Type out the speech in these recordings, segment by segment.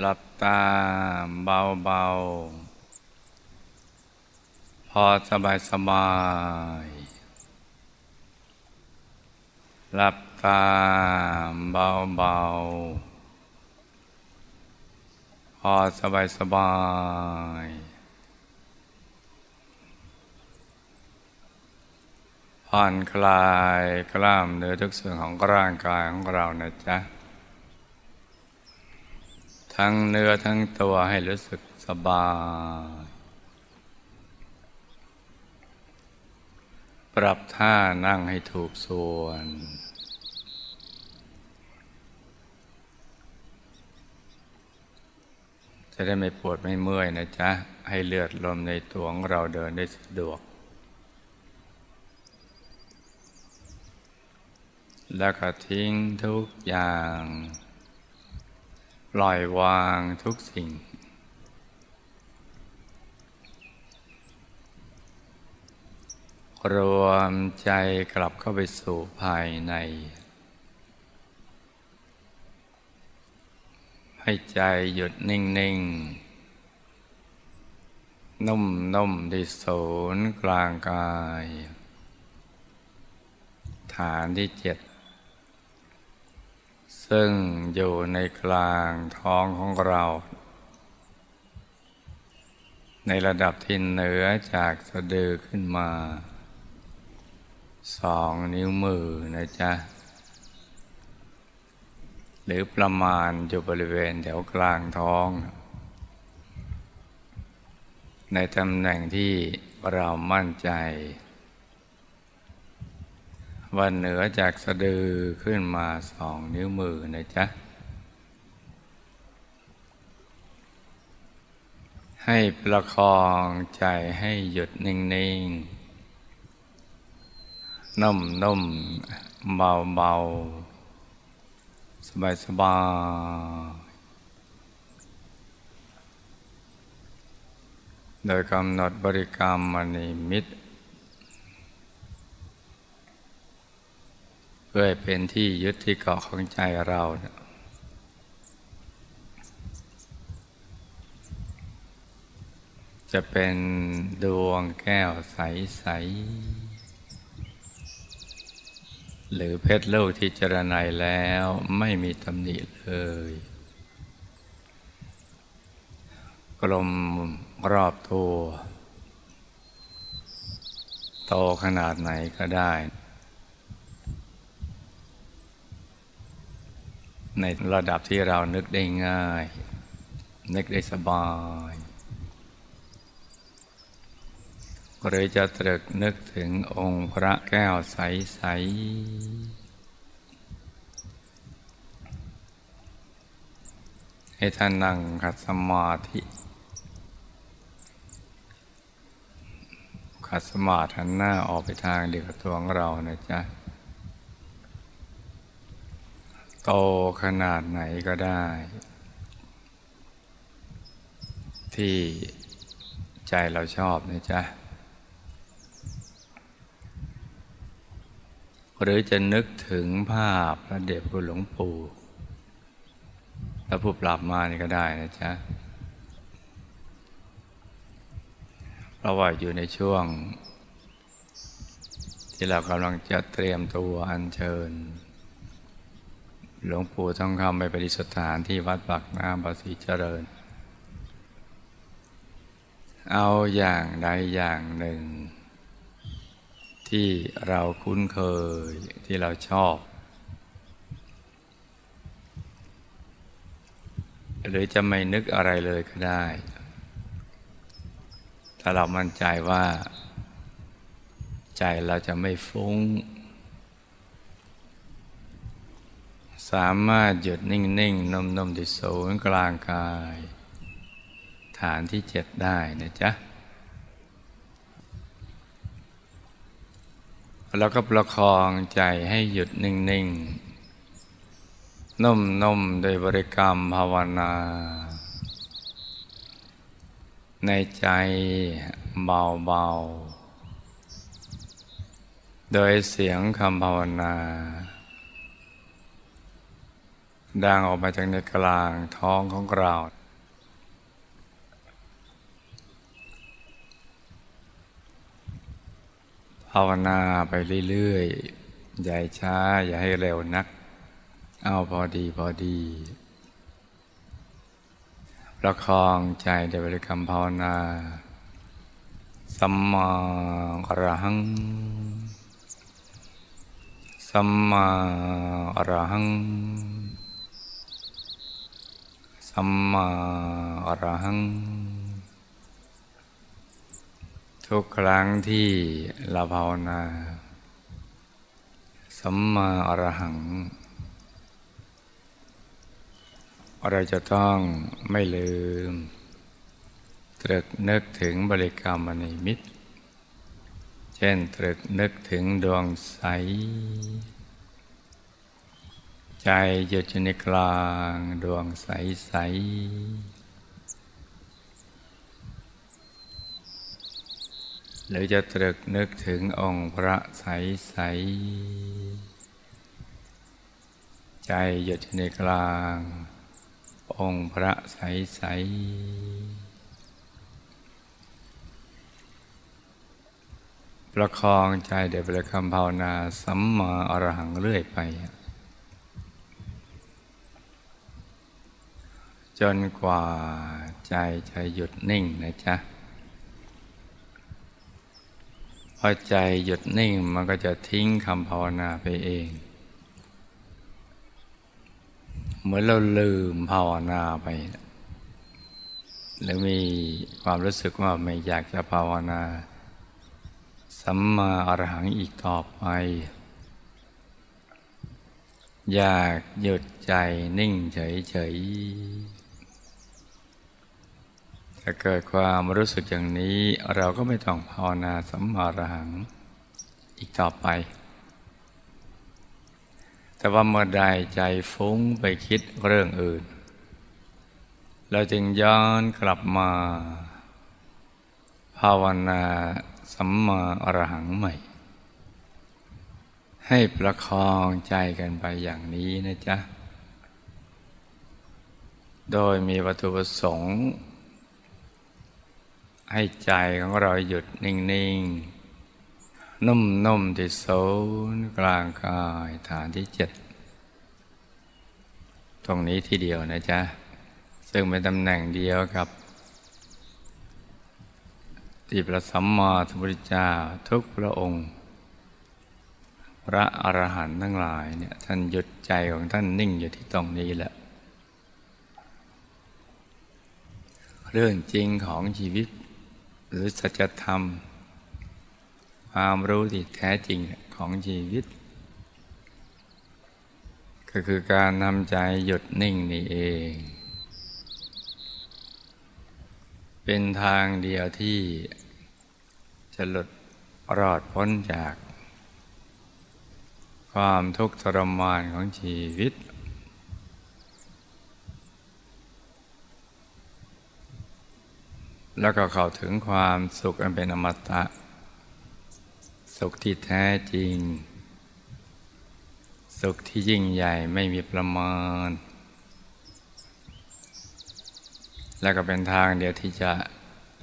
หลับตาเบาๆ พอสบายสบาย หลับตาเบาๆ พอสบายสบาย ผ่อนคลายกล้ามเนื้อทุกส่วนของร่างกายของเรานะจ๊ะ ทั้งเนื้อทั้งตัวให้รู้สึกสบาย ปรับท่านั่งให้ถูกส่วน จะได้ไม่ปวดไม่เมื่อยนะจ๊ะ ให้เลือดลมในตัวของเราเดินได้สะดวก แล้วก็ทิ้งทุกอย่าง ปล่อยวางทุกสิ่ง รวมใจกลับเข้าไปสู่ภายใน ให้ใจหยุดนิ่งๆนุ่มๆที่ศูนย์กลางกาย ฐานที่เจ็ด ซึ่งอยู่ในกลางท้องของเรา ในระดับที่เหนือจากสะดือขึ้นมาสองนิ้วมือนะจ๊ะ หรือประมาณอยู่บริเวณแถวกลางท้อง ในตำแหน่งที่เรามั่นใจ ว่าเหนือจากสะดือขึ้นมาสองนิ้วมือนะจ๊ะ ให้ประคองใจให้หยุดนิ่งๆ นุ่มนุ่มเบาเบาสบายสบายโดยกำหนดบริกรรมมณีมิตร เพื่อเป็นที่ยึดที่เกาะของใจเราจะเป็นดวงแก้วใส ๆ หรือเพชรลูกที่เจรไนยแล้วไม่มีตำหนิเลย กลมรอบตัว โตขนาดไหนก็ได้ ในระดับที่เรานึกได้ง่าย นึกได้สบาย หรือจะตรึกนึกถึงองค์พระแก้วใส ๆ ให้ท่านนั่งขัดสมาธิขัดสมาธิหันหน้าออกไปทางเดียวกับตัวของเรานะจ๊ะ โตขนาดไหนก็ได้ ที่ใจเราชอบนะจ๊ะ หรือจะนึกถึงภาพพระเดชคุณหลวงปู่แล้วผู้ปรับมานี่ก็ได้นะจ๊ะเพราะว่าอยู่ในช่วง ที่เรากำลังจะเตรียมตัวอัญเชิญ หลวงปู่ทองคำไปปฏิสถานที่วัดปากน้ำภาษีเจริญ เอาอย่างใดอย่างหนึ่ง ที่เราคุ้นเคยที่เราชอบ หรือจะไม่นึกอะไรเลยก็ได้ ถ้าเรามั่นใจว่า ใจเราจะไม่ฟุ้ง สามารถหยุดนิ่งๆนมๆที่ศูนย์กลางกาย ฐานที่เจ็ดได้นะจ๊ะแล้วก็ประคองใจให้หยุดนิ่งๆนุ่มๆโดยบริกรรมภาวนา ในใจเบาๆ โดยเสียงคำภาวนา ดังออกมาจากในกลางท้องของเราภาวนาไปเรื่อยๆ อย่าช้า อย่าให้เร็วนัก เอาพอดีพอดีประคองใจในบริกรรมภาวนา สัมมาอรหัง สัมมาอรหัง สัมมาอรหัง ทุกครั้งที่เราภาวนาสัมมาอรหัง เราจะต้องไม่ลืม ตรึกนึกถึงบริกรรมอนิมิต เช่นตรึกนึกถึงดวงใส ใจหยุดอยู่ในกลางดวงใสใสหรือจะตรึกนึกถึงองค์พระใสใสใจหยุดอยู่ในกลาง องค์พระใสใสประคองใจเดี๋ยวประคำภาวนาสัมมาอรหังเรื่อยไป จนกว่าใจจะหยุดนิ่งนะจ๊ะพอใจหยุดนิ่งมันก็จะทิ้งคำภาวนาไปเอง เหมือนเราลืมภาวนาไป หรือมีความรู้สึกว่าไม่อยากจะภาวนา สัมมาอรหังอีกต่อไป อยากหยุดใจนิ่งเฉยๆ ถ้าเกิดความรู้สึกอย่างนี้เราก็ไม่ต้องภาวนาสัมมาอรหัง อีกต่อไป แต่ว่าเมื่อใดใจฟุ้งไปคิดเรื่องอื่น เราจึงย้อนกลับมา ภาวนาสัมมาอรหังใหม่ ให้ประคองใจกันไปอย่างนี้นะจ๊ะ โดยมีวัตถุประสงค์ ให้ใจของเราหยุดนิ่งๆ นุ่มๆที่ศูนย์กลางกายฐานที่เจ็ดตรงนี้ที่เดียวนะจ๊ะ ซึ่งเป็นตำแหน่งเดียวกับที่พระสัมมาสัมพุทธเจ้าทุกพระองค์ พระอรหันต์ทั้งหลายเนี่ยท่านหยุดใจของท่านนิ่งอยู่ที่ตรงนี้แหละ เรื่องจริงของชีวิต หรือสัจธรรม ความรู้ที่แท้จริงของชีวิต ก็คือการทำใจหยุดนิ่งนี่เอง เป็นทางเดียวที่จะหลุดรอดพ้นจาก ความทุกข์ทรมานของชีวิต แล้วก็เข้าถึงความสุขอันเป็นอมตะ สุขที่แท้จริง สุขที่ยิ่งใหญ่ไม่มีประมาณ และก็เป็นทางเดียวที่จะ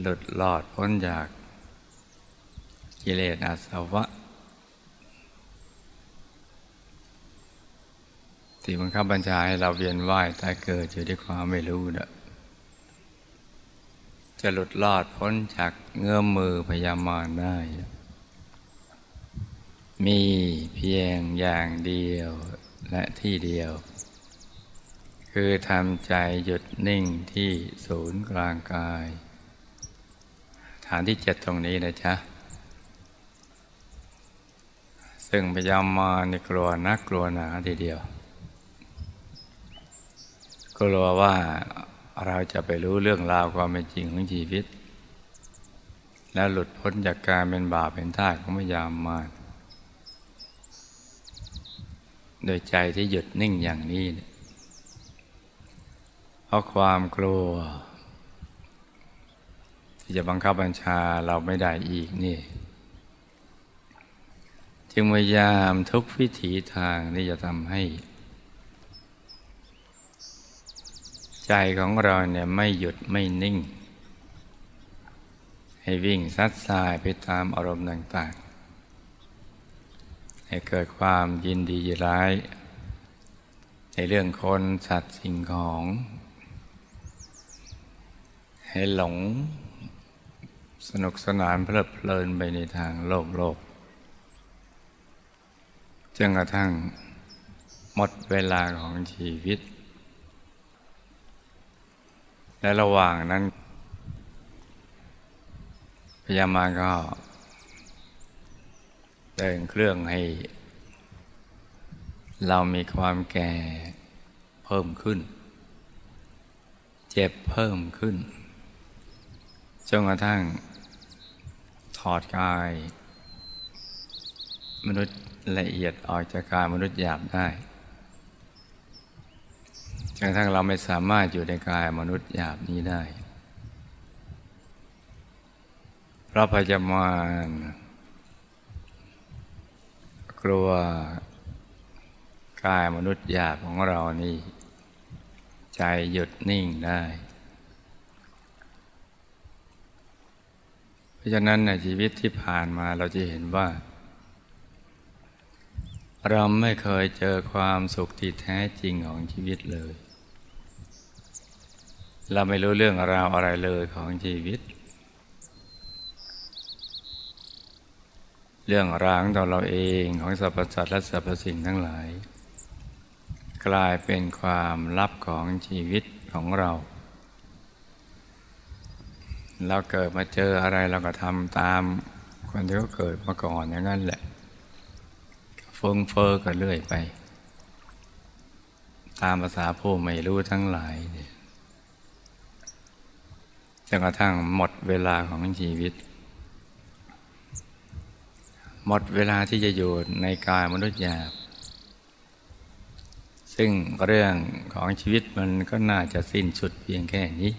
หลุดลอดพ้นจากกิเลสอาสวะ ที่บังคับบัญชาให้เราเวียนว่ายตายเกิดอยู่ด้วยความไม่รู้นะ จะหลุดลอดพ้นจากเงื้อมมือพยามารได้ มีเพียงอย่างเดียวและที่เดียว คือทำใจหยุดนิ่งที่ศูนย์กลางกาย ฐานที่เจ็ดตรงนี้นะจ๊ะ ซึ่งพยามารในกลัวนักกลัวหนาทีเดียว กลัวว่า เราจะไปรู้เรื่องราวความเป็นจริงของชีวิต และหลุดพ้นจากการเป็นบาปเป็นท่าของพยามมารโดยใจที่หยุดนิ่งอย่างนี้เนี่ยเพราะความกลัว ที่จะบังคับบัญชาเราไม่ได้อีกนี่ จึงพยายามทุกวิถีทางที่จะทำให้ ใจของเราเนี่ยไม่หยุดไม่นิ่ง ให้วิ่งซัดสายไปตามอารมณ์ต่างๆ ให้เกิดความยินดียิร้าย ในเรื่องคนสัตว์สิ่งของ ให้หลงสนุกสนานเพลิดเพลินไปในทางโลกโลกจนกระทั่งหมดเวลาของชีวิต และระหว่างนั้นพยามาก็เดินเครื่องให้ เรามีความแก่เพิ่มขึ้น เจ็บเพิ่มขึ้นจนกระทั่ง ถอดกาย มนุษย์ละเอียดออกจากกายมนุษย์หยาบได้ จนกระทั่งเราไม่สามารถอยู่ในกายมนุษย์หยาบนี้ได้เพราะพยามารกลัวกายมนุษย์หยาบของเรานี่ ใจหยุดนิ่งได้ เพราะฉะนั้นในชีวิตที่ผ่านมาเราจะเห็นว่า เราไม่เคยเจอความสุขที่แท้จริงของชีวิตเลย เราไม่รู้เรื่องราวอะไรเลยของชีวิต เรื่องราวของตัวเราเองของสรรพสัตว์และสรรพสิ่งทั้งหลาย กลายเป็นความลับของชีวิตของเรา เราเกิดมาเจออะไรเราก็ทำตามคนที่เขาเกิดมาก่อนอย่างนั้นแหละฟงเฟอก็เรื่อยไป ตามภาษาผู้ไม่รู้ทั้งหลายเนี่ย จนกระทั่งหมดเวลาของชีวิต หมดเวลาที่จะอยู่ในกายมนุษย์หยาบ ซึ่งเรื่องของชีวิตมันก็น่าจะสิ้นสุดเพียงแค่นี้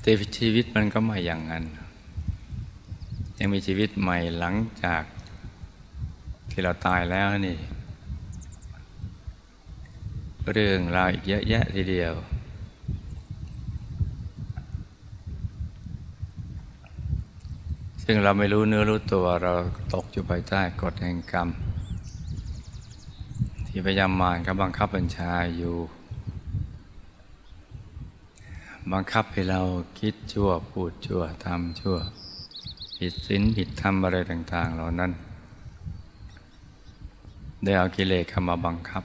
แต่ชีวิตมันก็ไม่อย่างนั้น ยังมีชีวิตใหม่หลังจากที่เราตายแล้วนี่ เรื่องราวอีกเยอะแยะทีเดียว ซึ่งเราไม่รู้เนื้อรู้ตัวเราตกอยู่ภายใต้กฎแห่งกรรม ที่พยายามมารก็บังคับบัญชาอยู่ บังคับให้เราคิดชั่วพูดชั่วทำชั่ว ผิดศีลผิดธรรมอะไรต่าง ๆ เหล่านั้น ได้เอากิเลสเข้ามาบังคับ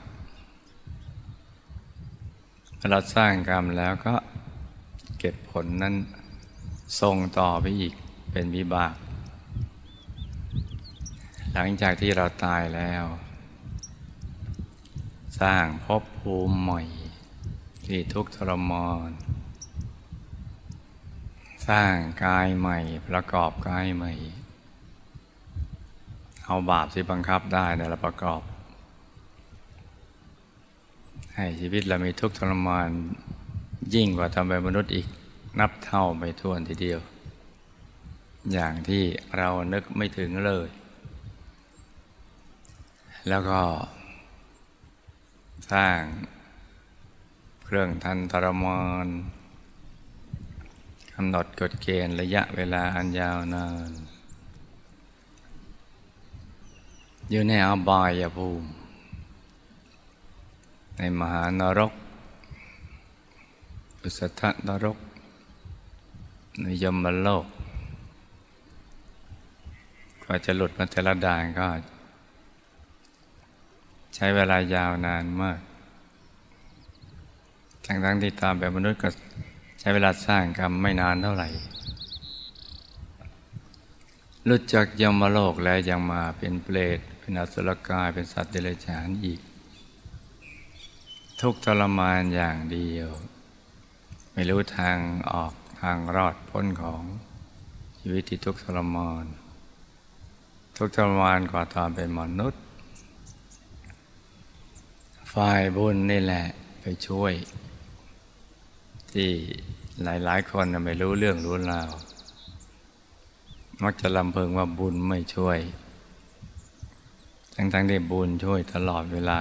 เราสร้างกรรมแล้วก็เก็บผลนั้นส่งต่อไปอีก เป็นวิบาก หลังจากที่เราตายแล้ว สร้างภพภูมิใหม่ ที่ทุกข์ทรมานสร้างกายใหม่ประกอบกายใหม่ เอาบาปที่บังคับได้แต่ละประกอบ ให้ชีวิตเรามีทุกข์ทรมานยิ่งกว่าทำเป็นมนุษย์อีกนับเท่าไม่ถ้วนทีเดียว อย่างที่เรานึกไม่ถึงเลย แล้วก็ สร้างเครื่องทันทรมานกำหนดกฎเกณฑ์ระยะเวลาอันยาวนานอยู่ในอบายภูมิ ในมหานรก อุสธนรก ในยมโลก ก็จะหลุดมาแต่ละด่านก็ ใช้เวลายาวนานมากทั้งๆที่ตามแบบมนุษย์ก็ใช้เวลาสร้างกรรมไม่นานเท่าไหร่รู้จักยมโลกแล้วยังมาเป็นเปรตเป็นอสุรกายเป็นสัตว์เดรัจฉานอีก ทุกทรมานอย่างเดียว ไม่รู้ทางออกทางรอดพ้นของชีวิตที่ทุกทรมาน ทุกทรมานกว่าตอนเป็นมนุษย์ ฝ่ายบุญนี่แหละไปช่วย ที่หลายๆ คนไม่รู้เรื่องรู้ราวมักจะลำเพิงว่าบุญไม่ช่วย ทั้งๆที่บุญช่วยตลอดเวลา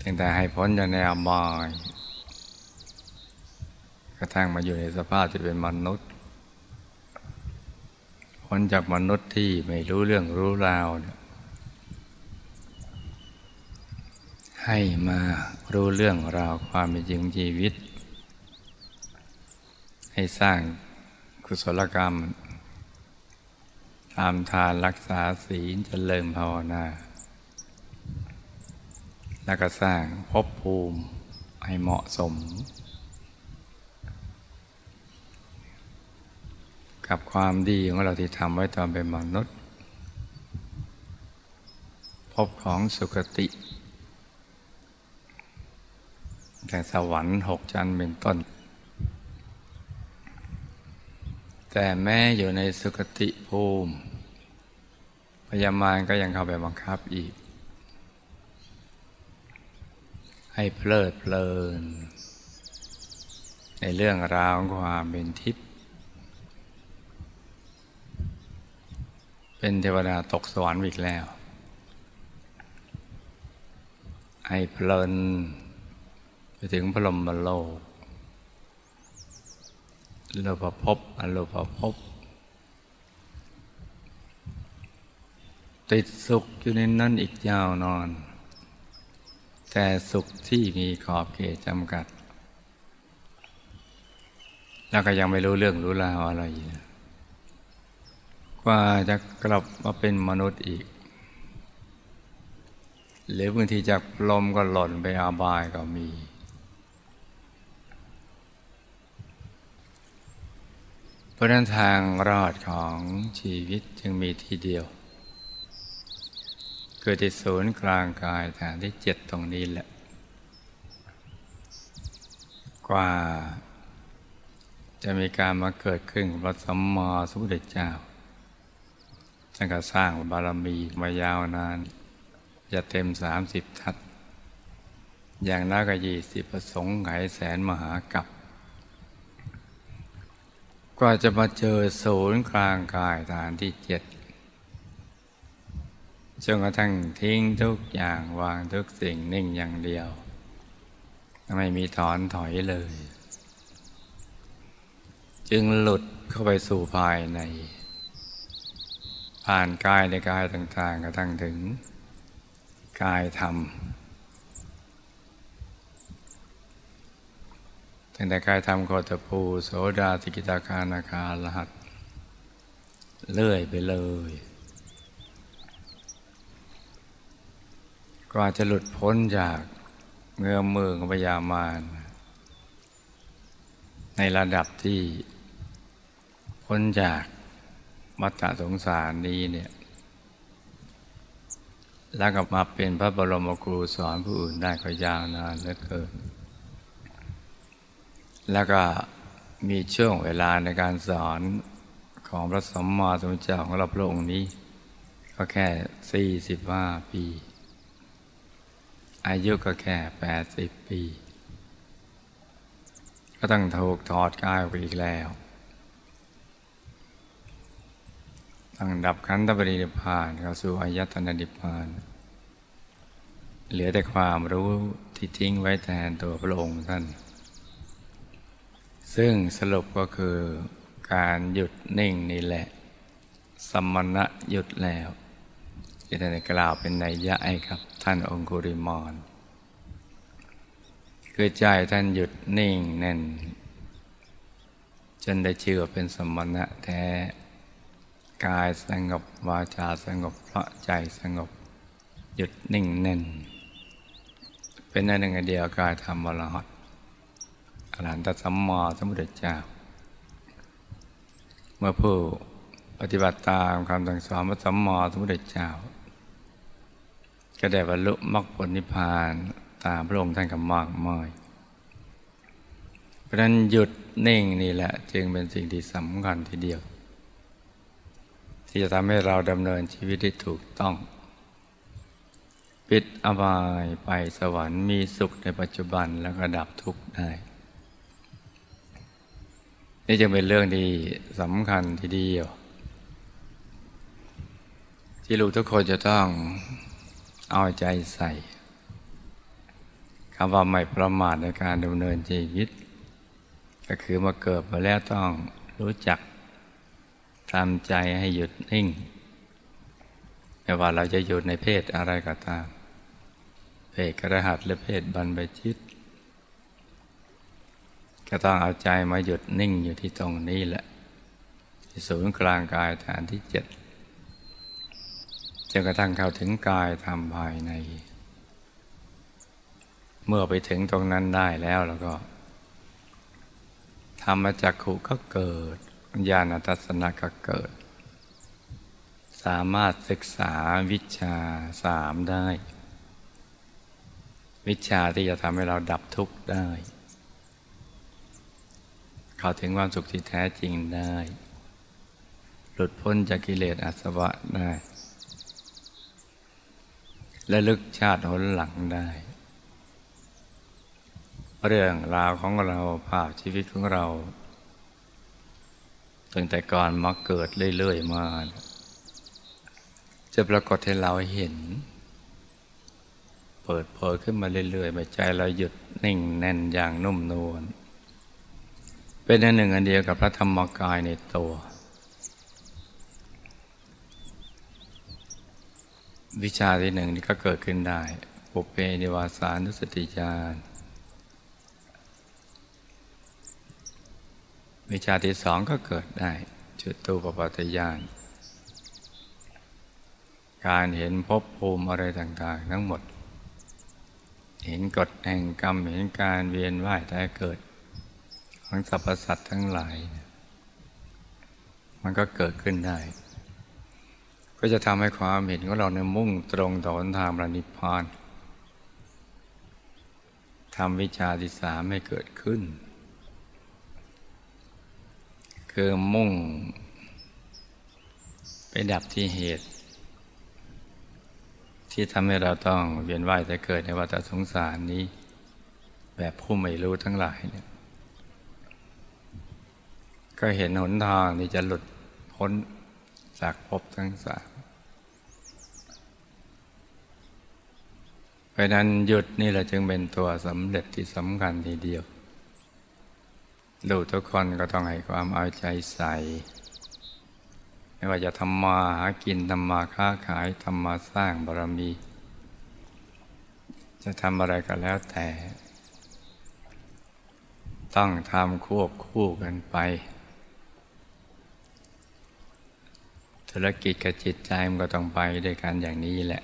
ตั้งแต่ให้พ้นจากในอบายกระทั่งมาอยู่ในสภาพที่เป็นมนุษย์ พ้นจากมนุษย์ที่ไม่รู้เรื่องรู้ราว ให้มารู้เรื่องราวความเป็นจริงชีวิต ให้สร้างกุศลกรรมทำทานรักษาศีลเจริญภาวนา แล้วก็สร้างภพภูมิให้เหมาะสม กับความดีของเราที่ทำไว้ตอนเป็นมนุษย์ พบของสุคติ แต่สวรรค์หกชั้นเป็นต้น แต่แม้อยู่ในสุคติภูมิ พยามารก็ยังเข้าไปบังคับอีก ให้เพลิดเพลิน ในเรื่องราวของความเป็นทิพย์ เป็นเทวดาตกสวรรค์อีกแล้ว ให้เพลินไปถึงพรหมโลกโลภภพอโลภภพติดสุขอยู่ในนั้นอีกยาวนอน แต่สุขที่มีขอบเขตจำกัด แล้วก็ยังไม่รู้เรื่องรู้ราวอะไร กว่าจะกลับมาเป็นมนุษย์อีก หรือบางทีจากลมก็หล่นไปอาบายก็มี เพราะนั้นทางรอดของชีวิตจึงมีทีเดียว เกิดที่ศูนย์กลางกายฐานที่เจ็ดตรงนี้แหละ กว่าจะมีการมาเกิดขึ้นของพระสัมมาสัมพุทธเจ้า ท่านก็สร้างบารมีมายาวนาน จะเต็มสามสิบทัศอย่างน้อยก็ยี่สิบประสงค์ไขแสนมหากับกว่าจะมาเจอศูนย์กลางกายฐานที่เจ็ดจนกระทั่งทิ้งทุกอย่างวางทุกสิ่งนิ่งอย่างเดียว ไม่มีถอนถอยเลย จึงหลุดเข้าไปสู่ภายใน ผ่านกายในกายต่างๆกระทั่งถึงกายธรรมตั้งแต่กายทำโคตภูโสดาติกิตาคานาคาลหัสเลื่อยไปเลย กว่าจะหลุดพ้นจากเงือมือของพยามาร ในระดับที่พ้นจาก มัตตสงสารนี้เนี่ยแล้วกลับมาเป็นพระบรมครูสอนผู้อื่นได้ก็ยาวนานเหลือเกิน แล้วก็มีช่วงเวลาในการสอนของพระสมมาสมุทเจ้าของเราพระองค์นี้ ก็แค่สี่สิบห้าปี อายุก็แค่แปดสิบปี ก็ต้องถูกถอดกายไปอีกแล้ว ตั้งดับขันธปรินิพานเข้าสู่อายตนะนิพพาน เหลือแต่ความรู้ที่ทิ้งไว้แทนตัวพระองค์ท่าน ซึ่งสรุปก็คือการหยุดนิ่งนี่แหละ สมณะหยุดแล้วที่ท่านกล่าวเป็นนัยยะให้ครับ ท่านองคุริมอนคือใจท่านหยุดนิ่งแน่น จนได้เชื่อเป็นสมณะแท้ กายสงบวาจาสงบเพราะใจสงบ หยุดนิ่งแน่น เป็นอันหนึ่งเดียวกายธรรมรหัสอรหันตสัมมาสัมพุทธเจ้า เมื่อผู้ปฏิบัติตามคำสั่งสอนพระสัมมาสัมพุทธเจ้า ก็ได้บรรลุมรรคผลนิพพานตามพระองค์ท่านกับมากมายเพราะนั้นหยุดนิ่งนี่แหละ จึงเป็นสิ่งที่สำคัญทีเดียว ที่จะทำให้เราดำเนินชีวิตที่ถูกต้อง ปิดอบายไปสวรรค์มีสุขในปัจจุบันแล้วก็ดับทุกข์ได้ นี่จึงเป็นเรื่องที่สำคัญทีเดียว ที่ลูกทุกคนจะต้องเอาใจใส่คำว่าไม่ประมาทในการดำเนินชีวิต ก็คือมาเกิดมาแล้วต้องรู้จัก ทำใจให้หยุดนิ่ง ไม่ว่าเราจะอยู่ในเพศอะไรก็ตาม เพศกระหัสหรือเพศบรรพชิต ก็ต้องเอาใจมาหยุดนิ่งอยู่ที่ตรงนี้แหละ ที่ศูนย์กลางกายฐานที่เจ็ดจนกระทั่งเข้าถึงกายทำภายใน เมื่อไปถึงตรงนั้นได้แล้วแล้วก็ธรรมจักขุก็เกิด ญาณทัศนะก็เกิด สามารถศึกษาวิชาสามได้ วิชาที่จะทำให้เราดับทุกข์ได้ เข้าถึงความสุขที่แท้จริงได้ หลุดพ้นจากกิเลสอาสวะได้ และลึกชาติหนหลังได้เรื่องราวของเราภาพชีวิตของเรา ตั้งแต่ก่อนมาเกิดเรื่อยๆมา จะปรากฏให้เราเห็น เปิดเผยขึ้นมาเรื่อยๆไม่ใจเราหยุดนิ่งแน่นอย่างนุ่มนวลเป็นอันหนึ่งอันเดียวกับพระธรรมกายในตัว วิชาที่หนึ่งนี่ก็เกิดขึ้นได้ปุเพนิวาสานุสติญาณ วิชาที่สองก็เกิดได้จุดตูปปัตยานการเห็นภพภูมิอะไรต่างๆ ทั้งหมด เห็นกฎแห่งกรรม เห็นการเวียนว่ายแต่เกิด ของสรรพสัตว์ทั้งหลาย มันก็เกิดขึ้นได้ ก็จะทำให้ความเห็นของเราในมุ่งตรงต่อหนทางพระนิพพานทำวิชาที่สามให้เกิดขึ้น คือมุ่ง ไปดับที่เหตุ ที่ทำให้เราต้องเวียนว่ายแต่เกิดในวัฏสงสารนี้ แบบผู้ไม่รู้ทั้งหลายเนี่ยก็เห็นหนทางที่จะหลุดพ้นจากภพทั้งสามเพราะนั้นหยุดนี่แหละจึงเป็นตัวสำเร็จที่สำคัญทีเดียว ลูกทุกคนก็ต้องให้ความเอาใจใส่ ไม่ว่าจะทำมาหากินทำมาค้าขายทำมาสร้างบารมี จะทำอะไรก็แล้วแต่ ต้องทำควบคู่กันไป ธุรกิจกับจิตใจมันก็ต้องไปด้วยกันอย่างนี้แหละ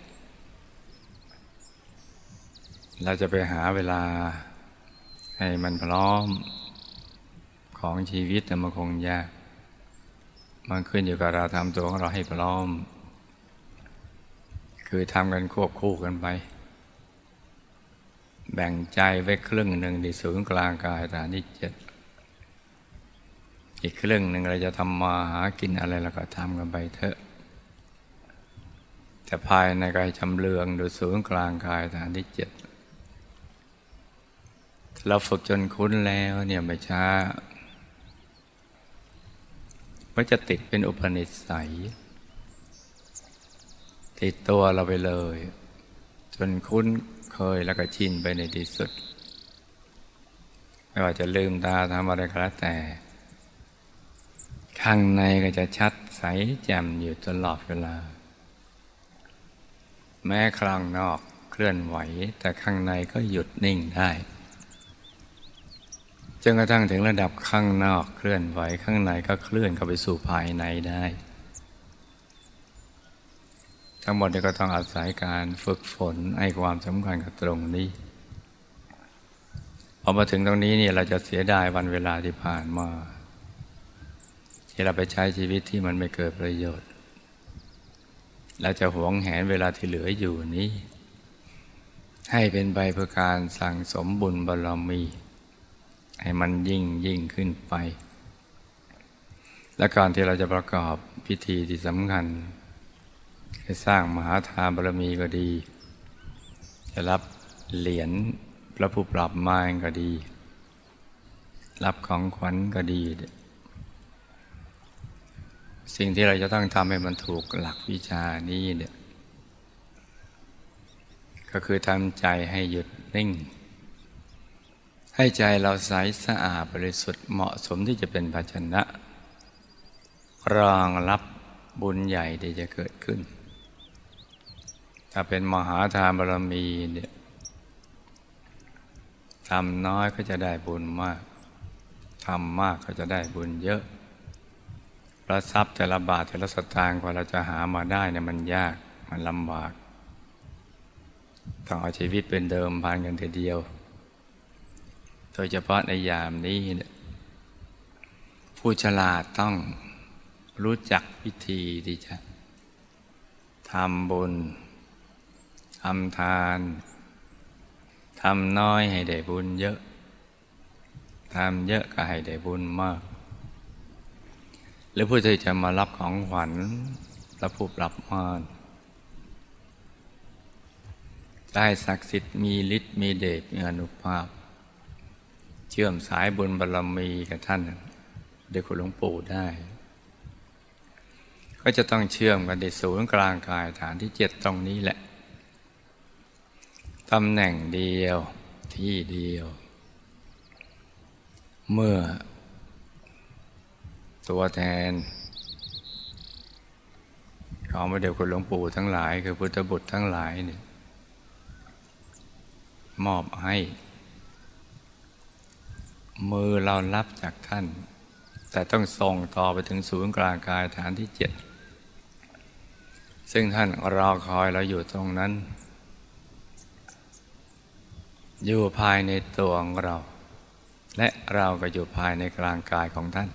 เราจะไปหาเวลาให้มันพร้อม ของชีวิตมันคงยากมันขึ้นอยู่กับเราทำตัวของเราให้พร้อม คือทำกันควบคู่กันไป แบ่งใจไว้ครึ่งหนึ่งที่ศูนย์กลางกายฐานที่เจ็ดอีกครึ่งหนึ่งเราจะทำมาหากินอะไรเราก็ทำกันไปเถอะแต่ภายในกายจำเลืองดูศูนย์กลางกายฐานที่เจ็ดเราฝึกจนคุ้นแล้วเนี่ยไม่ช้า ก็จะติดเป็นอุปนิสัย ติดตัวเราไปเลย จนคุ้นเคยแล้วก็ชินไปในที่สุด ไม่ว่าจะลืมตาทำอะไรก็แล้วแต่ ข้างในก็จะชัดใสแจ่มอยู่ตลอดเวลา แม้ครั้งนอกเคลื่อนไหว แต่ข้างในก็หยุดนิ่งได้ จนกระทั่งถึงระดับข้างนอกเคลื่อนไหวข้างในก็เคลื่อนเข้าไปสู่ภายในได้ ทั้งหมดนี้ก็ต้องอาศัยการฝึกฝนให้ความสำคัญกับตรงนี้พอมาถึงตรงนี้เนี่ยเราจะเสียดายวันเวลาที่ผ่านมาที่เราไปใช้ชีวิตที่มันไม่เกิดประโยชน์เราจะหวงแหนเวลาที่เหลืออยู่นี้ ให้เป็นไปเพื่อการสั่งสมบุญบารมี ให้มันยิ่งยิ่งขึ้นไป และการที่เราจะประกอบพิธีที่สำคัญให้สร้างมหาทานบารมีก็ดี จะรับเหรียญพระผู้ปรับมายก็ดี รับของขวัญก็ดี สิ่งที่เราจะต้องทำให้มันถูกหลักวิชานี้เนี่ยก็คือทำใจให้หยุดนิ่ง ให้ใจเราใสสะอาดบริสุทธิ์เหมาะสมที่จะเป็นภาชนะ รองรับบุญใหญ่ที่จะเกิดขึ้น ถ้าเป็นมหาทานบารมีเนี่ยทำน้อยก็จะได้บุญมาก ทำมากก็จะได้บุญเยอะพระทรัพย์แต่ละบาทแต่ละสตางค์กว่าเราจะหามาได้เนี่ยมันยากมันลำบาก ต้องเอาชีวิตเป็นเดิมพันกันทีเดียว โดยเฉพาะในยามนี้เนี่ยผู้ฉลาดต้องรู้จักวิธีที่จะทำบุญทำทานทำน้อยให้ได้บุญเยอะทำเยอะก็ให้ได้บุญมาก หรือผู้ที่จะมารับของขวัญและผู้ปรับมานได้ศักดิ์สิทธิ์มีฤทธิ์มีเดชมีอนุภาพ เชื่อมสายบุญบารรมีกับท่านเด็กคุณหลวงปู่ได้ ก็จะต้องเชื่อมกันในศูนย์กลางกายฐานที่เจ็ดตรงนี้แหละตำแหน่งเดียวที่เดียว เมื่อ ตัวแทนของพระเดชคุณหลวงปู่ทั้งหลาย คือพุทธบุตรทั้งหลายเนี่ยมอบให้ มือเรารับจากท่าน แต่ต้องส่งต่อไปถึงศูนย์กลางกายฐานที่เจ็ดซึ่งท่านรอคอยเราอยู่ตรงนั้น อยู่ภายในตัวของเรา และเราก็อยู่ภายในกลางกายของท่าน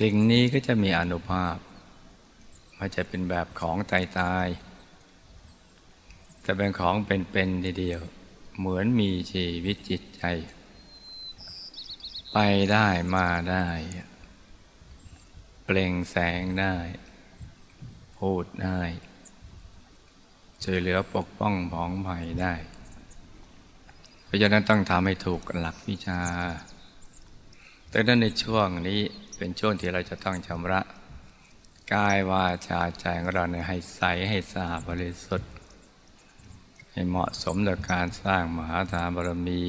สิ่งนี้ก็จะมีอนุภาพมันจะเป็นแบบของตายตายจะเป็นของเป็นๆทีเดียว เหมือนมีชีวิตจิตใจ ไปได้มาได้ เปล่งแสงได้ พูดได้ช่วยเหลือปกป้องผองภัยได้ เพราะฉะนั้นต้องทำให้ถูกหลักวิชา แต่นั้นในช่วงนี้เป็นช่วงที่เราจะต้องชำระ กายวาจาใจของเราให้ใสให้สะอาดบริสุทธิ์ ให้เหมาะสมต่อการสร้างมหาทานบารมี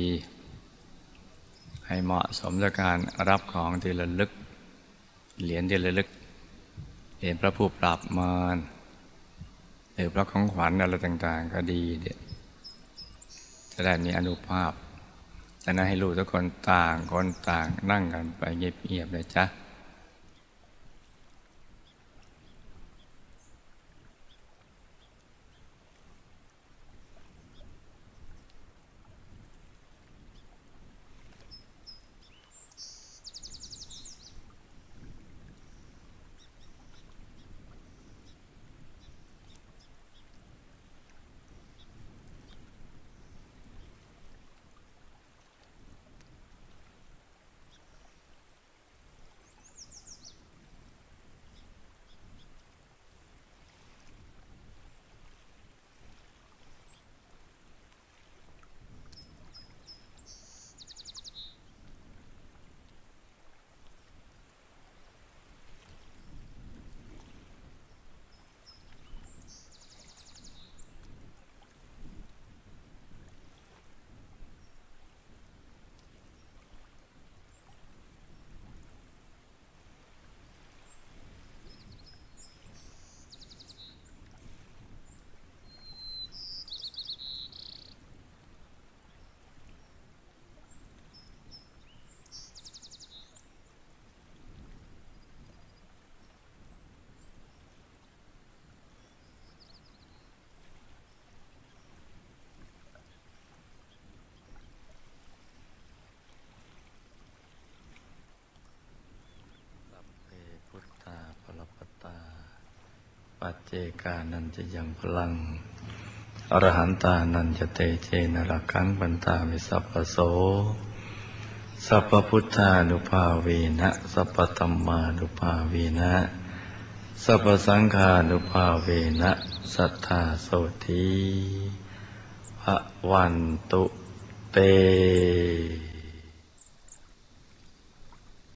ให้เหมาะสมต่อการรับของที่ระลึก เหรียญที่ระลึก เหรียญพระผู้ปราบมารหรือพระของขวัญอะไรต่างๆ ก็ดีเด็ดจะได้มีอนุภาพจะนั้นให้ลูกทุกคนต่างคนต่างนั่งกันไปเงียบๆเลยจ้ะปั จเจกานันจะยังพลัง อรหันตานันจะเตเจนรักขังปันตามิสัพพโส สัพพุทธานุภาเวนะ สัพพธรรมานุภาเวนะ สัพพสังฆานุภาเวนะ สัทธาโสธีพระวันตุเต